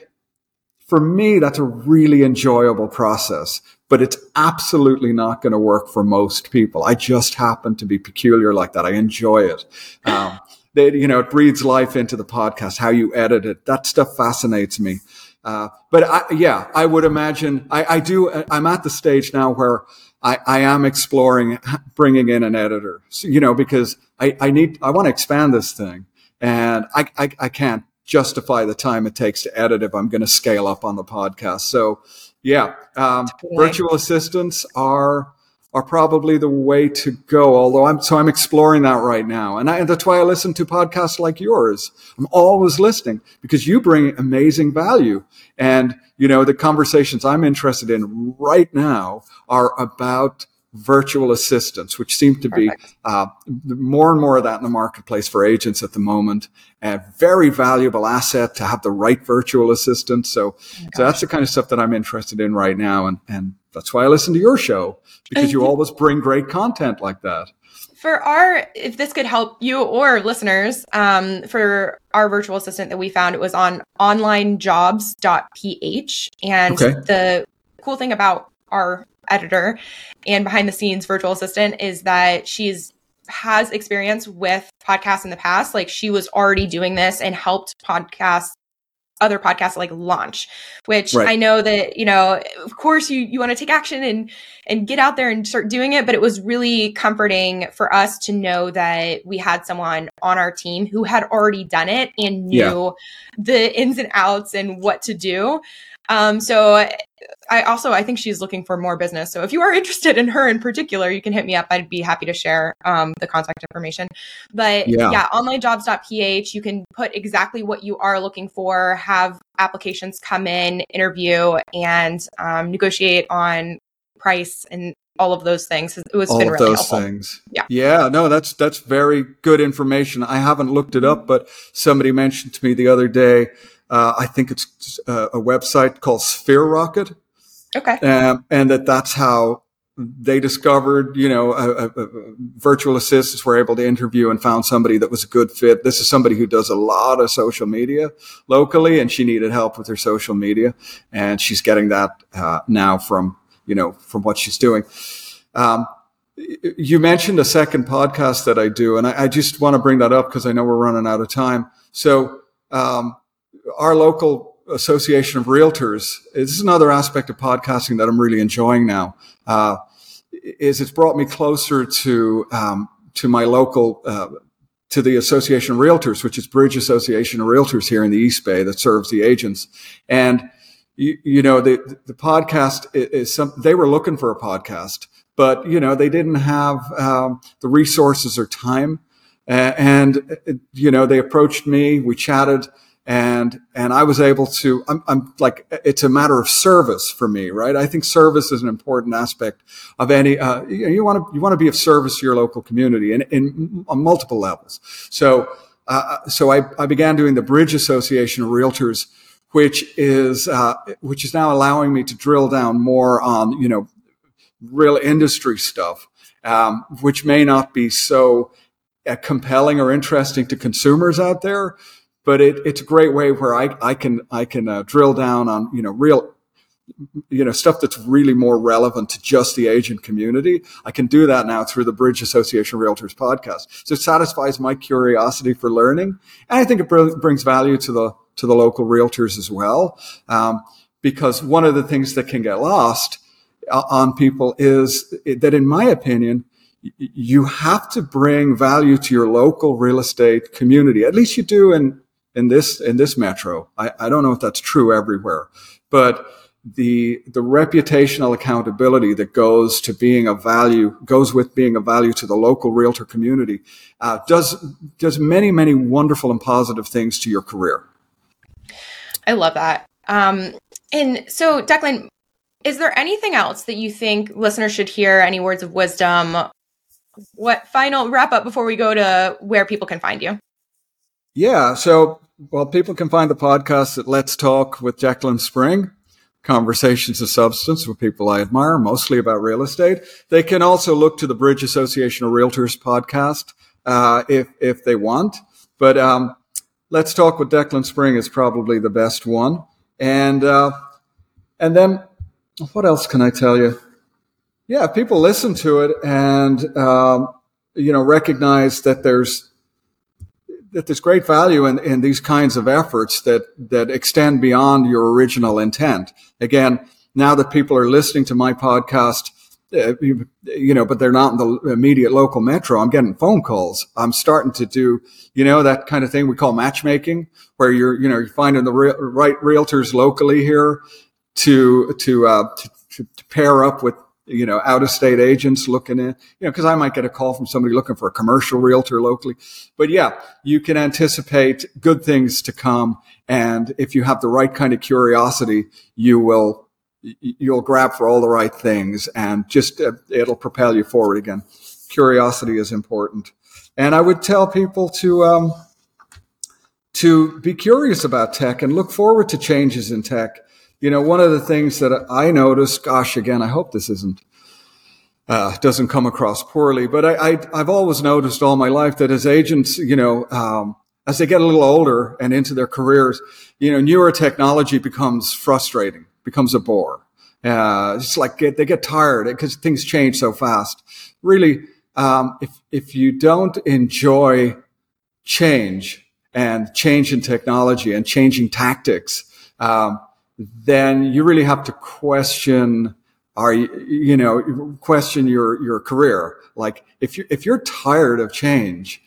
For me, that's a really enjoyable process, but it's absolutely not going to work for most people. I just happen to be peculiar like that. I enjoy it. Um, they, you know, it breathes life into the podcast, how you edit it. That stuff fascinates me. Uh, but I, yeah, I would imagine I, I, do. I'm at the stage now where I, I am exploring bringing in an editor, so, you know, because I, I need, I want to expand this thing and I, I, I can't justify the time it takes to edit if I'm going to scale up on the podcast. So yeah, um, virtual assistants are, are probably the way to go. Although I'm, so I'm exploring that right now. And, I, and that's why I listen to podcasts like yours. I'm always listening because you bring amazing value. And, you know, the conversations I'm interested in right now are about virtual assistants, which seem to Perfect. be uh, more and more of that in the marketplace for agents at the moment. A very valuable asset to have the right virtual assistant. So, oh so that's the kind of stuff that I'm interested in right now. And, and that's why I listen to your show because you always bring great content like that. For our, if this could help you or listeners, um, for our virtual assistant that we found, it was on onlinejobs.ph. And okay. the cool thing about our editor and behind the scenes virtual assistant is that she's has experience with podcasts in the past. Like she was already doing this and helped podcasts other podcasts like launch which right. i know that you know of course you you want to take action and and get out there and start doing it but it was really comforting for us to know that we had someone on our team who had already done it and knew yeah. the ins and outs and what to do um, so I also I think she's looking for more business. So if you are interested in her in particular, you can hit me up. I'd be happy to share um, the contact information. But yeah. yeah, onlinejobs.ph, you can put exactly what you are looking for, have applications come in, interview, and um, negotiate on price and all of those things. It was all been of really those helpful. things. Yeah, yeah, no, that's that's very good information. I haven't looked it up, but somebody mentioned to me the other day uh, I think it's uh, a, website called Sphere Rocket. Okay. Um, and that that's how they discovered, you know, a, a, virtual assistants were able to interview and found somebody that was a good fit. This is somebody who does a lot of social media locally, and she needed help with her social media, and she's getting that uh, now from you know from what she's doing. Um, you mentioned a second podcast that I do, and I, I just want to bring that up because I know we're running out of time. So um, our local association of realtors. This is another aspect of podcasting that i'm really enjoying now uh, is it's brought me closer to um, to my local uh, to the association of realtors which is bridge association of realtors here in the east bay that serves the agents. And you, you know the the podcast is some they were looking for a podcast but you know they didn't have um, the resources or time. And you know they approached me we chatted and and I was able to. I'm, I'm, like it's a matter of service for me, right? I think service is an important aspect of any. Uh, you want to you want to be of service to your local community, and in, on multiple levels. So uh, so I, I began doing the Bridge Association of Realtors, which is uh, which is now allowing me to drill down more on you know real industry stuff, um, which may not be so uh, compelling or interesting to consumers out there but it, it's a great way where I, I can I can uh, drill down on you know real you know stuff that's really more relevant to just the agent community. I can do that now through the Bridge Association Realtors podcast. So it satisfies my curiosity for learning, and I think it br- brings value to the to the local realtors as well. Um, because one of the things that can get lost uh, on people is that, in my opinion, you have to bring value to your local real estate community. At least you do in in this in this metro. I, I don't know if that's true everywhere, but the the reputational accountability that goes to being a value goes with being a value to the local realtor community uh, does does many many wonderful and positive things to your career. I love that. Um, and so, Declan, is there anything else that you think listeners should hear? Any words of wisdom? What final wrap up before we go to where people can find you? Yeah. So, well, people can find the podcast at Let's Talk with Declan Spring conversations of substance with people I admire, mostly about real estate. They can also look to the Bridge Association of Realtors podcast uh, if if they want. But um, let's talk with Declan Spring is probably the best one, and uh, and then what else can I tell you? Yeah, people listen to it and um, you know recognize that there's that there's great value in, in these kinds of efforts that that extend beyond your original intent. Again, now that people are listening to my podcast, uh, you, you, know, but they're not in the immediate local metro. I'm getting phone calls. I'm starting to do, you know, that kind of thing we call matchmaking, where you're, you know, you're finding the re- right realtors locally here to to, uh, to to pair up with you know, out of state agents looking in, you know, cause I might get a call from somebody looking for a commercial realtor locally. But yeah, you can anticipate good things to come. And if you have the right kind of curiosity, you will, you'll grab for all the right things and just, uh, it'll propel you forward again. Curiosity is important. And I would tell people to, um, to be curious about tech and look forward to changes in tech you know, one of the things that I noticed, gosh, again, I hope this isn't, uh, doesn't come across poorly, but I, I, have always noticed all my life that as agents, you know, um, as they get a little older and into their careers, you know, newer technology becomes frustrating, becomes a bore. Uh, it's like get, they get tired because things change so fast. Really, um, if if you don't enjoy change and change in technology and changing tactics, um, then you really have to question are you, know, question your, your career. Like if you, if you're tired of change,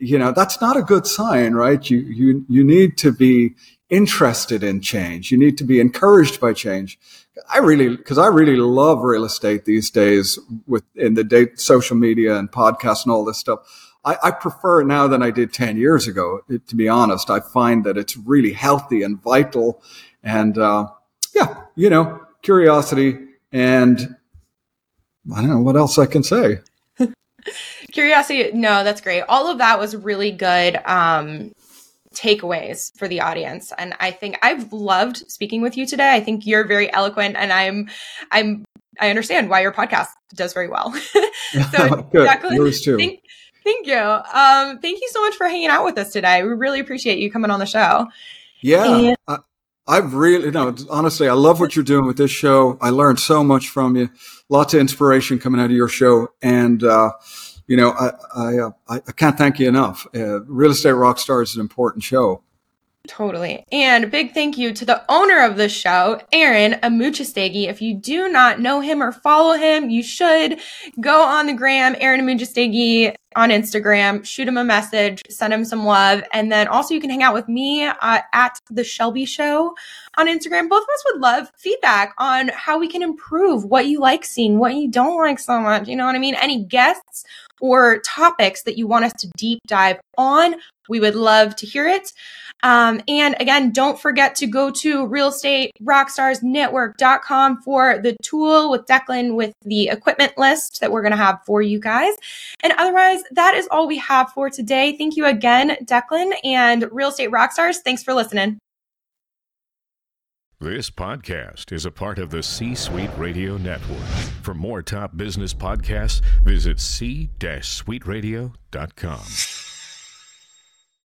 you know, that's not a good sign, right? You, you, you need to be interested in change. You need to be encouraged by change. I really, cause I really love real estate these days with in the date, social media and podcasts and all this stuff. I, I prefer now than I did 10 years ago. to be honest, I find that it's really healthy and vital and uh, yeah, you know, curiosity and I don't know what else I can say. curiosity, no, that's great. All of that was really good um, takeaways for the audience, and I think I've loved speaking with you today. I think you're very eloquent, and I'm, I'm, I understand why your podcast does very well. so, good. Declan, Yours too. Thank, thank you. Um, thank you so much for hanging out with us today. We really appreciate you coming on the show. Yeah. And- I've really, no, honestly, I love what you're doing with this show. I learned so much from you. Lots of inspiration coming out of your show. And, uh, you know, I, I, uh, I, can't thank you enough. Uh, Real Estate Rockstar is an important show. Totally. And big thank you to the owner of the show, Aaron Amuchastegui. If you do not know him or follow him, you should go on the gram, Aaron Amuchastegui on Instagram, shoot him a message, send him some love. And then also you can hang out with me uh, at the Shelby Show on Instagram. Both of us would love feedback on how we can improve what you like seeing, what you don't like so much. You know what I mean? Any guests or topics that you want us to deep dive on, we would love to hear it. Um, and again, don't forget to go to realestaterockstarsnetwork.com for the tool with Declan with the equipment list that we're going to have for you guys. And otherwise, that is all we have for today. Thank you again, Declan and Real Estate Rockstars. Thanks for listening. This podcast is a part of the C Suite Radio Network. For more top business podcasts, visit c-suiteradio.com.